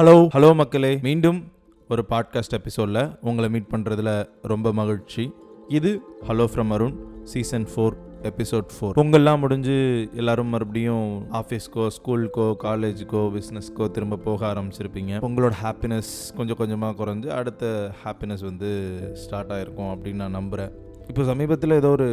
Hello hello மக்களே. மீண்டும் ஒரு பாட்காஸ்ட் எபிசோடில் உங்களை மீட் பண்ணுறதுல ரொம்ப மகிழ்ச்சி. இது hello from Arun season four episode four பொங்கல்லாம் முடிஞ்சு எல்லாரும் மறுபடியும் ஆஃபீஸ்க்கோ ஸ்கூலுக்கோ காலேஜுக்கோ பிஸ்னஸ்க்கோ திரும்ப போக ஆரம்பிச்சிருப்பீங்க. உங்களோட ஹாப்பினஸ் கொஞ்சம் கொஞ்சமாக குறைஞ்சு அடுத்த ஹாப்பினஸ் வந்து ஸ்டார்ட் ஆகிருக்கும் அப்படின்னு நான் நம்புகிறேன் இப்போ சமீபத்தில் ஏதோ ஒரு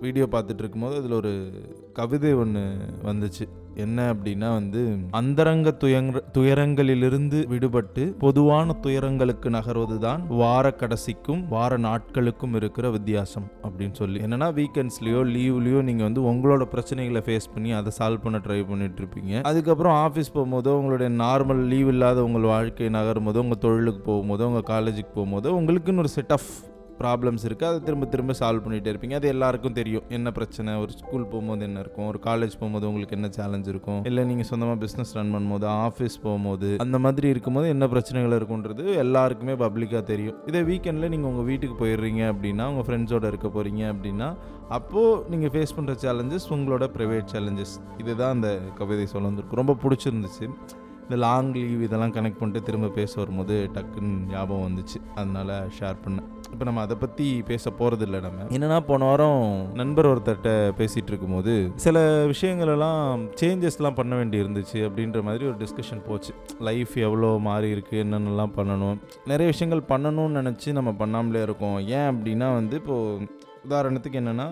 வீடியோ பார்த்துட்டு இருக்கும்போது அதில் ஒரு கவிதை ஒன்று வந்துச்சு. என்ன அப்படின்னா வந்து அந்தரங்க துயங்க துயரங்களிலிருந்து விடுபட்டு பொதுவான துயரங்களுக்கு நகர்வதுதான் வார கடைசிக்கும் வார நாட்களுக்கும் இருக்கிற வித்தியாசம் அப்படின்னு சொல்லி. என்னன்னா வீக்கெண்ட்ஸ்லயோ லீவ்லயோ நீங்க வந்து உங்களோட பிரச்சனைகளை ஃபேஸ் பண்ணி அதை சால்வ் பண்ண ட்ரை பண்ணிட்டு இருப்பீங்க அதுக்கப்புறம் ஆஃபீஸ் போகும்போதோ உங்களுடைய நார்மல் லீவ் இல்லாத உங்கள் வாழ்க்கை நகரும் போதோ உங்கள் தொழிலுக்கு போகும்போதோ உங்கள் காலேஜுக்கு போகும்போதோ உங்களுக்குன்னு ஒரு செட் ஆஃப் ப்ராப்ளம்ஸ் இருக்குது அதை திரும்ப திரும்ப சால்வ் பண்ணிகிட்டே இருப்பீங்க. அது எல்லாருக்கும் தெரியும். என்ன பிரச்சனை? ஒரு ஸ்கூல் போகும்போது என்ன இருக்கும்? ஒரு காலேஜ் போகும்போது உங்களுக்கு என்ன சேலஞ்ச் இருக்கும்? இல்லை நீங்கள் சொந்தமாக பிஸ்னஸ் ரன் பண்ணும்போது ஆஃபீஸ் போகும்போது அந்த மாதிரி இருக்கும்போது என்ன பிரச்சனைகள் இருக்குன்றது எல்லாருக்குமே பப்ளிக்காக தெரியும். இதே வீக்கெண்டில் நீங்கள் உங்கள் வீட்டுக்கு போயிடுறீங்க அப்படின்னா உங்கள் ஃப்ரெண்ட்ஸோட இருக்க போகிறீங்க அப்படின்னா அப்போது நீங்கள் ஃபேஸ் பண்ணுற சேலஞ்சஸ் உங்களோட ப்ரைவேட் சேலஞ்சஸ் இதுதான் அந்த கவிதை சொல்ல வந்திருக்கு. ரொம்ப பிடிச்சிருந்துச்சு. இந்த லாங் லீவ் இதெல்லாம் கனெக்ட் பண்ணிட்டு திரும்ப பேச வரும்போது டக்குன்னு ஞாபகம் வந்துச்சு. அதனால ஷேர் பண்ணேன். இப்போ நம்ம அதை பற்றி பேச போகிறது இல்லை நம்ம. என்னென்னா போன வாரம் நண்பர் ஒருத்தர்கிட்ட பேசிகிட்டு இருக்கும்போது சில விஷயங்களெல்லாம் சேஞ்சஸ்லாம் பண்ண வேண்டி இருந்துச்சு அப்படின்ற மாதிரி ஒரு டிஸ்கஷன் போச்சு. லைஃப் எவ்வளோ மாறி இருக்குது என்னென்னலாம் பண்ணணும் நிறைய விஷயங்கள் பண்ணணும்னு நினச்சி நம்ம பண்ணாமலே இருக்கோம். ஏன் அப்படின்னா வந்து இப்போது உதாரணத்துக்கு என்னென்னா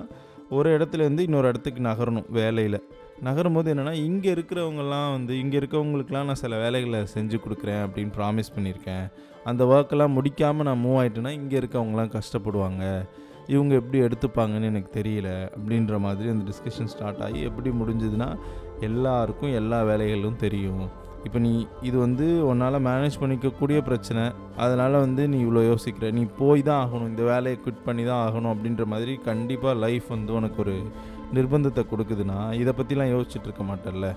ஒரு இடத்துலேருந்து இன்னொரு இடத்துக்கு நகரணும் வேலையில். நகரும் போது என்னென்னா இங்கே இருக்கிறவங்கலாம் வந்து இங்கே இருக்கிறவங்களுக்குலாம் நான் சில வேலைகளை செஞ்சு கொடுக்குறேன் அப்படின்னு ப்ராமிஸ் பண்ணியிருக்கேன். அந்த ஒர்க்கெல்லாம் முடிக்காமல் நான் மூவ் ஆகிட்டேன்னா இங்கே இருக்கவங்களாம் கஷ்டப்படுவாங்க. இவங்க எப்படி எடுத்துப்பாங்கன்னு எனக்கு தெரியல அப்படின்ற மாதிரி அந்த டிஸ்கஷன் ஸ்டார்ட் ஆகி எப்படி முடிஞ்சதுன்னா எல்லாருக்கும் எல்லா வேலைகளும் தெரியும். இப்போ நீ இது வந்து உன்னால் மேனேஜ் பண்ணிக்கக்கூடிய பிரச்சனை. அதனால் வந்து நீ இவ்வளோ யோசிக்கிற. நீ போய் தான் ஆகணும். இந்த வேலையை குவிட் பண்ணி தான் ஆகணும் அப்படின்ற மாதிரி கண்டிப்பாக லைஃப் வந்து உனக்கு ஒரு நிர்பந்தத்தை கொடுக்குதுன்னா இதை பற்றிலாம் யோசிச்சுட்டு இருக்க மாட்டேல்ல.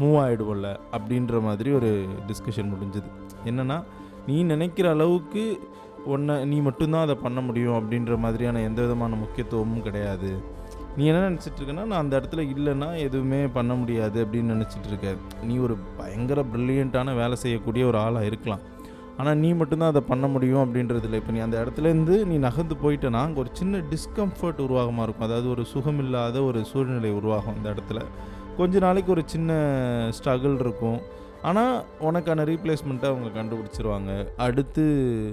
மூவ் ஆகிடுவோம்ல அப்படின்ற மாதிரி ஒரு டிஸ்கஷன் முடிஞ்சுது. என்னென்னா நீ நினைக்கிற அளவுக்கு ஒன்றை நீ மட்டும்தான் அதை பண்ண முடியும் அப்படின்ற மாதிரியான எந்த விதமான முக்கியத்துவமும் கிடையாது. நீ என்ன நினச்சிட்டுருக்கன்னா நான் அந்த இடத்துல இல்லைன்னா எதுவுமே பண்ண முடியாது அப்படின்னு நினச்சிட்ருக்க. நீ ஒரு பயங்கர ப்ரில்லியண்ட்டான வேலை செய்யக்கூடிய ஒரு ஆளாக இருக்கலாம். ஆனால் நீ மட்டும்தான் அதை பண்ண முடியும் அப்படின்றதுல இப்போ நீ அந்த இடத்துலேருந்து நீ நகர்ந்து போயிட்டேன்னா அங்கே ஒரு சின்ன டிஸ்கம்ஃபர்ட் உருவாகமாக இருக்கும். அதாவது ஒரு சுகமில்லாத ஒரு சூழ்நிலை உருவாகும் அந்த இடத்துல. கொஞ்ச நாளைக்கு ஒரு சின்ன ஸ்ட்ரகிள் இருக்கும். ஆனால் உனக்கான ரீப்ளேஸ்மெண்ட்டை அவங்க கண்டுபிடிச்சிருவாங்க. அடுத்து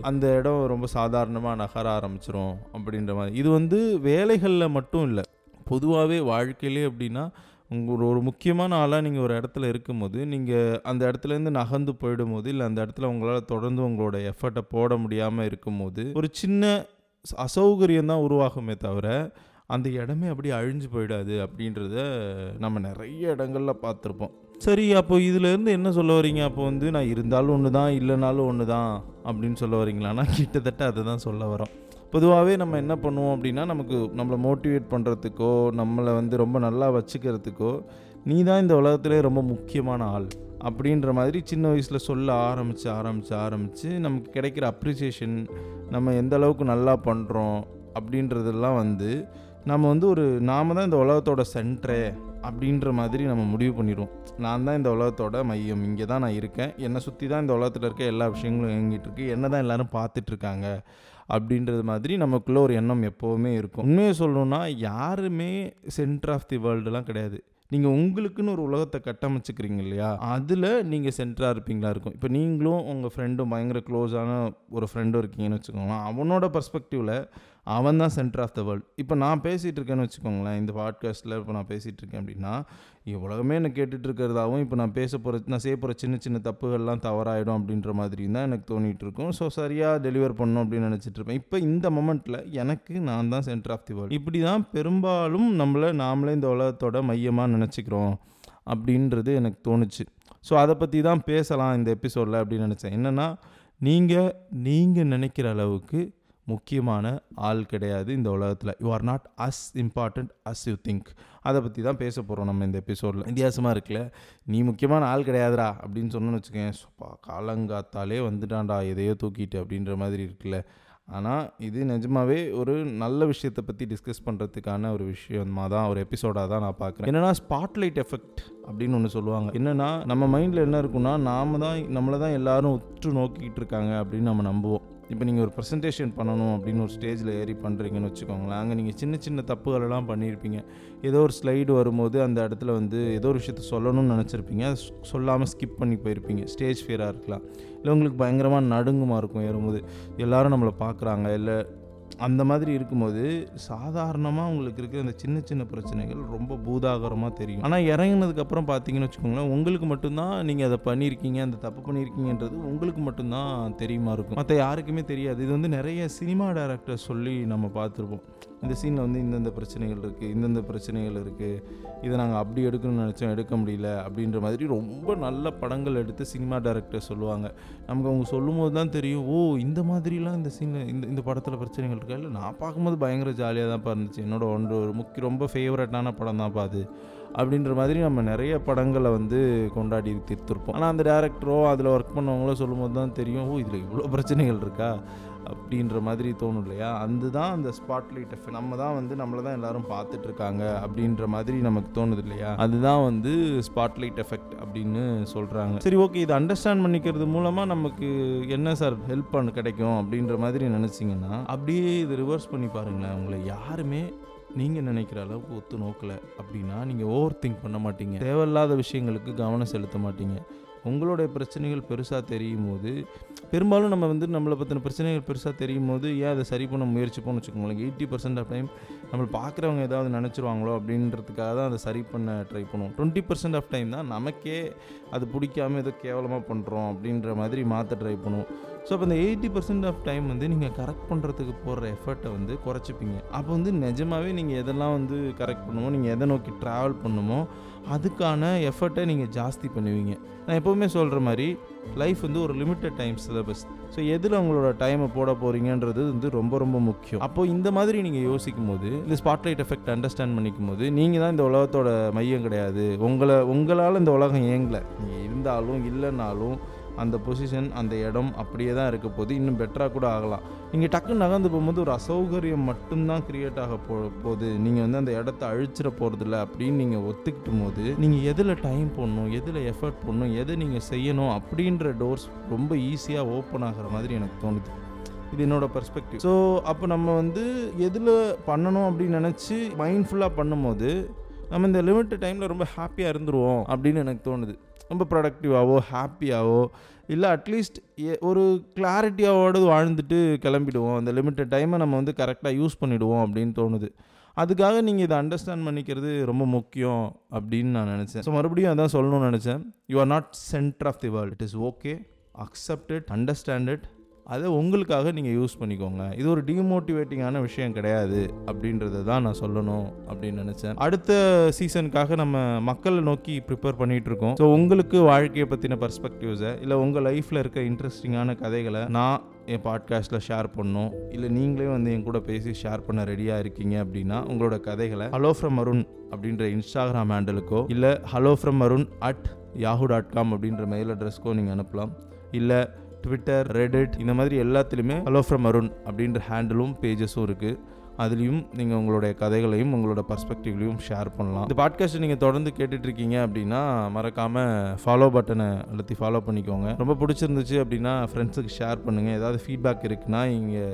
அந்த இடம் ரொம்ப சாதாரணமாக நகர ஆரம்பிச்சிரும் அப்படின்ற மாதிரி. இது வந்து வேலைகளில் மட்டும் இல்லை. பொதுவாகவே வாழ்க்கையிலே அப்படின்னா உங்கள் ஒரு முக்கியமான ஆளாக நீங்கள் ஒரு இடத்துல இருக்கும்போது நீங்கள் அந்த இடத்துலேருந்து நகர்ந்து போயிடும்போது இல்லை அந்த இடத்துல உங்களால் தொடர்ந்து உங்களோட எஃபர்ட்டை போட முடியாமல் இருக்கும்போது ஒரு சின்ன அசௌகரியம் தான் உருவாகுமே தவிர அந்த இடமே அப்படியே அழிஞ்சு போயிடாது அப்படின்றத நம்ம நிறைய இடங்களில் பார்த்துருப்போம். சரி அப்போ இதுலேருந்து என்ன சொல்ல வரீங்க அப்போ வந்து நான் இருந்தாலும் ஒன்று தான் இல்லைனாலும் ஒன்று தான் அப்படின்னு சொல்ல வரீங்களான்னா கிட்டத்தட்ட அதை தான் சொல்ல வரோம் பொதுவாகவே நம்ம என்ன பண்ணுவோம் அப்படின்னா நமக்கு நம்மளை மோட்டிவேட் பண்ணுறதுக்கோ நம்மளை வந்து ரொம்ப நல்லா வச்சுக்கிறதுக்கோ நீ தான் இந்த உலகத்துலேயே ரொம்ப முக்கியமான ஆள் அப்படின்ற மாதிரி சின்ன வயசில் சொல்ல ஆரம்பித்து ஆரம்பித்து ஆரம்பித்து நமக்கு கிடைக்கிற அப்ரிசியேஷன் நம்ம எந்த அளவுக்கு நல்லா பண்ணுறோம் அப்படின்றதெல்லாம் வந்து நம்ம வந்து ஒரு நாம தான் இந்த உலகத்தோட சென்ட்ரே அப்படின்ற மாதிரி நம்ம முடிவு பண்ணிடுவோம். நான் தான் இந்த உலகத்தோட மையம். இங்கே தான் நான் இருக்கேன். என்னை சுற்றி தான் இந்த உலகத்தில் இருக்க எல்லா விஷயங்களும் இயங்கிட்டு இருக்கு. என்ன தான் எல்லோரும் பார்த்துட்ருக்காங்க அப்படின்றது மாதிரி நமக்குள்ளே ஒரு எண்ணம் எப்போவுமே இருக்கும். உண்மையை சொல்லணும்னா யாருமே சென்டர் ஆஃப் தி வேர்ல்டுலாம் கிடையாது. நீங்கள் உங்களுக்குன்னு ஒரு உலகத்தை கட்டமைச்சுக்கிறீங்க இல்லையா? அதில் நீங்கள் சென்டராக இருப்பீங்களா இருக்கும். இப்போ நீங்களும் உங்கள் ஃப்ரெண்டும் பயங்கர க்ளோஸான ஒரு ஃப்ரெண்டும் இருக்கீங்கன்னு வச்சுக்கோங்களேன். அவனோட பர்ஸ்பெக்டிவில் அவன் தான் சென்டர் ஆஃப் த வேர்ல்டு இப்போ நான் பேசிகிட்டு இருக்கேன்னு வச்சுக்கோங்களேன் இந்த பாட்காஸ்ட்டில் இப்போ நான் பேசிகிட்டு இருக்கேன் அப்படின்னா உலகமே என்ன கேட்டுட்டு இருக்கிறதாவும் இப்போ நான் பேச போகிற நான் செய்ய போகிற சின்ன சின்ன தப்புகள்லாம் தவறாயிடும் அப்படின்ற மாதிரி தான் எனக்கு தோணிகிட்டு இருக்கும் ஸோ சரியாக டெலிவர் பண்ணணும் அப்படின்னு நினச்சிட்டு இருப்பேன் இப்போ இந்த மொமெண்ட்டில் எனக்கு நான் தான் சென்டர் ஆஃப் தி வேர்ல்டு இப்படி தான் பெரும்பாலும் நம்மளை நாமளே இந்த உலகத்தோட மையமாக நினச்சிக்கிறோம் அப்படின்றது எனக்கு தோணுச்சு. ஸோ அதை பற்றி தான் பேசலாம் இந்த எபிசோடில் அப்படின்னு நினச்சேன். என்னென்னா நீங்கள் நீங்கள் நினைக்கிற அளவுக்கு முக்கியமான ஆள் கிடையாது இந்த உலகத்தில். You are not as important as you think அதை பற்றி தான் பேச போகிறோம் நம்ம இந்த எபிசோடில் வித்தியாசமாக இருக்குல்ல. நீ முக்கியமான ஆள் கிடையாதுடா அப்படின்னு சொன்னோன்னு வச்சுக்கேன் காலங்காத்தாலே வந்துட்டான்டா எதையோ தூக்கிட்டு அப்படின்ற மாதிரி இருக்குல்ல. ஆனால் இது நிஜமாவே ஒரு நல்ல விஷயத்தை பற்றி டிஸ்கஸ் பண்ணுறதுக்கான ஒரு விஷயமாக தான் ஒரு எபிசோடாக தான் நான் பார்க்குறேன். என்னென்னா ஸ்பாட்லைட் எஃபெக்ட் அப்படின்னு ஒன்று சொல்லுவாங்க. என்னென்னா நம்ம மைண்டில் என்ன இருக்குன்னா நாம தான் நம்மளை தான் எல்லோரும் உற்று நோக்கிக்கிட்டு இருக்காங்க அப்படின்னு நம்ம நம்புவோம். இப்போ நீங்கள் ஒரு ப்ரெசன்டேஷன் பண்ணணும் அப்படின்னு ஒரு ஸ்டேஜில் ஏறி பண்ணுறீங்கன்னு வச்சுக்கோங்களேன். அங்கே நீங்கள் சின்ன சின்ன தப்புகளெல்லாம் பண்ணியிருப்பீங்க. ஏதோ ஒரு ஸ்லைடு வரும்போது அந்த இடத்துல வந்து ஏதோ ஒரு விஷயத்த சொல்லணும்னு நினச்சிருப்பீங்க. அதை சொல்லாமல் ஸ்கிப் பண்ணி போயிருப்பீங்க. ஸ்டேஜ் ஃபியராக இருக்கலாம். இல்லை உங்களுக்கு பயங்கரமாக நடுங்குமா இருக்கும் ஏறும்போது. எல்லோரும் நம்மளை பார்க்குறாங்க. இல்லை அந்த மாதிரி இருக்கும்போது சாதாரணமாக உங்களுக்கு இருக்கிற அந்த சின்ன சின்ன பிரச்சனைகள் ரொம்ப பூதாகரமாக தெரியும். ஆனால் இறங்கினதுக்கப்புறம் பார்த்தீங்கன்னு வச்சுக்கோங்களேன் உங்களுக்கு மட்டும்தான் நீங்கள் அதை பண்ணியிருக்கீங்க அந்த தப்பு பண்ணியிருக்கீங்கன்றது உங்களுக்கு மட்டும்தான் தெரியுமா இருக்கும். மற்ற யாருக்குமே தெரியாது. இது வந்து நிறைய சினிமா டேரக்டர் சொல்லி நம்ம பார்த்துருப்போம். இந்த சீனில் வந்து இந்தந்த பிரச்சனைகள் இருக்குது இந்தந்த பிரச்சனைகள் இருக்குது இதை நாங்கள் அப்படி எடுக்கணும்னு நினச்சோம் எடுக்க முடியல அப்படின்ற மாதிரி ரொம்ப நல்ல படங்கள் எடுத்து சினிமா டைரக்டர் சொல்லுவாங்க. நமக்கு அவங்க சொல்லும்போது தான் தெரியும் ஓ இந்த மாதிரிலாம் இந்த சீனில் இந்த இந்த படத்தில் பிரச்சனைகள் இருக்கா? இல்லை நான் பார்க்கும்போது பயங்கர ஜாலியாக தான் இருந்துச்சு. என்னோட ஒன்று ஒரு முக்கிய ரொம்ப ஃபேவரட்டான படம் தான் அது. அப்படின்ற மாதிரி நம்ம நிறைய படங்களை வந்து கொண்டாடி தீர்த்திருப்போம். ஆனால் அந்த டேரக்டரோ அதில் ஒர்க் பண்ணவங்களோ சொல்லும்போது தான் தெரியும் ஓ இதில் இவ்வளோ பிரச்சனைகள் இருக்கா? அப்படின்ற மாதிரி தோணும் இல்லையா? அதுதான் அந்த ஸ்பாட்லைட் எஃபெக்ட் நம்ம தான் வந்து நம்மளை தான் எல்லாரும் பார்த்துட்டு இருக்காங்க அப்படின்ற மாதிரி நமக்கு தோணுது இல்லையா? அதுதான் வந்து ஸ்பாட்லைட் எஃபெக்ட் அப்படின்னு சொல்கிறாங்க சரி ஓகே இதை அண்டர்ஸ்டாண்ட் பண்ணிக்கிறது மூலமாக நமக்கு என்ன சார் ஹெல்ப் பண்ண கிடைக்கும் அப்படின்ற மாதிரி நினச்சிங்கன்னா அப்படியே இது ரிவர்ஸ் பண்ணி பாருங்களேன். உங்களை யாருமே நீங்கள் நினைக்கிற அளவுக்கு ஒத்து நோக்கலை அப்படின்னா நீங்கள் ஓவர் திங்க் பண்ண மாட்டீங்க. தேவையில்லாத விஷயங்களுக்கு கவனம் செலுத்த மாட்டீங்க. உங்களுடைய பிரச்சனைகள் பெருசாக தெரியும் போது பெரும்பாலும் நம்ம வந்து நம்மளை பற்றின பிரச்சனைகள் பெருசாக தெரியும் போது ஏன் அதை சரி பண்ண முயற்சிப்போம்னு வச்சுக்கோங்களேன். எயிட்டி பர்சன்ட் ஆஃப் டைம் நம்மளை பார்க்குறவங்க ஏதாவது நினச்சிருவாங்களோ அப்படின்றதுக்காக தான் அதை சரி பண்ண ட்ரை பண்ணுவோம். டுவெண்ட்டி பர்சன்ட் ஆஃப் டைம் தான் நமக்கே அது பிடிக்காம ஏதோ கேவலமாக பண்ணுறோம் அப்படின்ற மாதிரி மாற்ற ட்ரை பண்ணுவோம். ஸோ அப்போ இந்த எயிட்டி பர்சன்ட் ஆஃப் டைம் வந்து நீங்கள் கரெக்ட் பண்ணுறதுக்கு போடுற எஃபர்ட்டை வந்து குறைச்சிப்பீங்க. அப்போ வந்து நிஜமாகவே நீங்கள் எதெல்லாம் வந்து கரெக்ட் பண்ணுமோ நீங்கள் எதை நோக்கி ட்ராவல் பண்ணுமோ அதுக்கான எஃபர்ட்டை நீங்கள் ஜாஸ்தி பண்ணுவீங்க. நான் எப்போவுமே சொல்கிற மாதிரி லைஃப் வந்து ஒரு லிமிட்டட் டைம் சிலபஸ் ஸோ எதில் உங்களோட டைமை போட போகிறீங்கன்றது வந்து ரொம்ப ரொம்ப முக்கியம். அப்போது இந்த மாதிரி நீங்கள் யோசிக்கும் போது இந்த ஸ்பாட்லைட் எஃபெக்ட் அண்டர்ஸ்டாண்ட் பண்ணிக்கும் போது நீங்கள் தான் இந்த உலகத்தோட மையம் கிடையாது. உங்களை உங்களால் இந்த உலகம் இயங்கலை. நீங்கள் இருந்தாலும் இல்லைனாலும் அந்த பொசிஷன் அந்த இடம் அப்படியே தான் இருக்க போது இன்னும் பெட்டராக கூட ஆகலாம். நீங்கள் டக்குன்னு நகர்ந்து போகும்போது ஒரு அசௌகரியம் மட்டும்தான் க்ரியேட் ஆக போ போகுது. நீங்கள் வந்து அந்த இடத்த அழிச்சிட போகிறதில்ல அப்படின்னு நீங்கள் ஒத்துக்கிட்டும் போது நீங்கள் எதில் டைம் போடணும் எதில் எஃபர்ட் போடணும் எதை நீங்கள் செய்யணும் அப்படின்ற டோர்ஸ் ரொம்ப ஈஸியாக ஓப்பன் ஆகிற மாதிரி எனக்கு தோணுது. இது என்னோட பெர்ஸ்பெக்டிவ் ஸோ அப்போ நம்ம வந்து எதில் பண்ணணும் அப்படின்னு நினச்சி மைண்ட்ஃபுல்லாக பண்ணும்போது நம்ம இந்த லிமிட் டைமில் ரொம்ப ஹாப்பியாக இருந்துருவோம் அப்படின்னு எனக்கு தோணுது. ரொம்ப ப்ரொடக்டிவாகவோ ஹாப்பியாகவோ இல்லை அட்லீஸ்ட் ஒரு கிளாரிட்டியாவோடு வாழ்ந்துட்டு கிளம்பிடுவோம். அந்த லிமிட்டட் டைமை நம்ம வந்து கரெக்டாக யூஸ் பண்ணிவிடுவோம் அப்படின்னு தோணுது. அதுக்காக நீங்கள் இதை அண்டர்ஸ்டாண்ட் பண்ணிக்கிறது ரொம்ப முக்கியம் அப்படின்னு நான் நினச்சேன். ஸோ மறுபடியும் அதான் சொல்லணும்னு நினச்சேன். You are not centre of the world it is okay accept it understand it அதை உங்களுக்காக நீங்கள் யூஸ் பண்ணிக்கோங்க. இது ஒரு டிமோட்டிவேட்டிங்கான விஷயம் கிடையாது. அப்படின்றத தான் நான் சொல்லணும் அப்படின்னு நினச்சேன். அடுத்த சீசனுக்காக நம்ம மக்களை நோக்கி ப்ரிப்பேர் பண்ணிகிட்டு இருக்கோம். ஸோ உங்களுக்கு வாழ்க்கையை பற்றின பர்ஸ்பெக்டிவ்ஸை இல்லை உங்கள் லைஃப்பில் இருக்க இன்ட்ரெஸ்டிங்கான கதைகளை நான் என் பாட்காஸ்ட்டில் ஷேர் பண்ணும் இல்லை நீங்களே வந்து என் கூட பேசி ஷேர் பண்ண ரெடியாக இருக்கீங்க அப்படின்னா உங்களோட கதைகளை ஹலோ ஃப்ரம் அருண் அப்படின்ற இன்ஸ்டாகிராம் ஹேண்டலுக்கோ இல்லை hello from Arun at Yahoo dot com அப்படின்ற மெயில் அட்ரஸ்க்கோ நீங்கள் அனுப்பலாம். இல்லை ட்விட்டர் ரெடிட் இந்த மாதிரி எல்லாத்துலேயுமே ஹலோ ஃப்ரம் அருண் அப்படின்ற ஹேண்டிலும் பேஜஸும் இருக்குது அதுலேயும் நீங்கள் உங்களுடைய கதைகளையும் உங்களோட பர்ஸ்பெக்டிவ்லையும் ஷேர் பண்ணலாம். இந்த பாட்காஸ்ட்டை நீங்கள் தொடர்ந்து கேட்டுட்ருக்கீங்க அப்படின்னா மறக்காமல் ஃபாலோ பட்டனை அழுத்தி ஃபாலோ பண்ணிக்கோங்க. ரொம்ப பிடிச்சிருந்துச்சு அப்படின்னா ஃப்ரெண்ட்ஸுக்கு ஷேர் பண்ணுங்கள் ஏதாவது ஃபீட்பேக் இருக்குன்னா இங்கே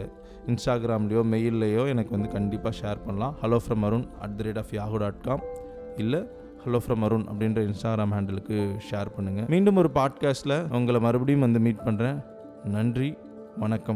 இன்ஸ்டாகிராம்லேயோ மெயில்லையோ எனக்கு வந்து கண்டிப்பாக ஷேர் பண்ணலாம். Hello from Arun at the rate of Yahoo dot com இல்லை ஹலோ ஃப்ரம் அருண் அப்படின்ற இன்ஸ்டாகிராம் ஹேண்டிலுக்கு ஷேர் பண்ணுங்கள் மீண்டும் ஒரு பாட்காஸ்ட்டில் உங்களை மறுபடியும் வந்து மீட் பண்ணுறேன் நன்றி வணக்கம்.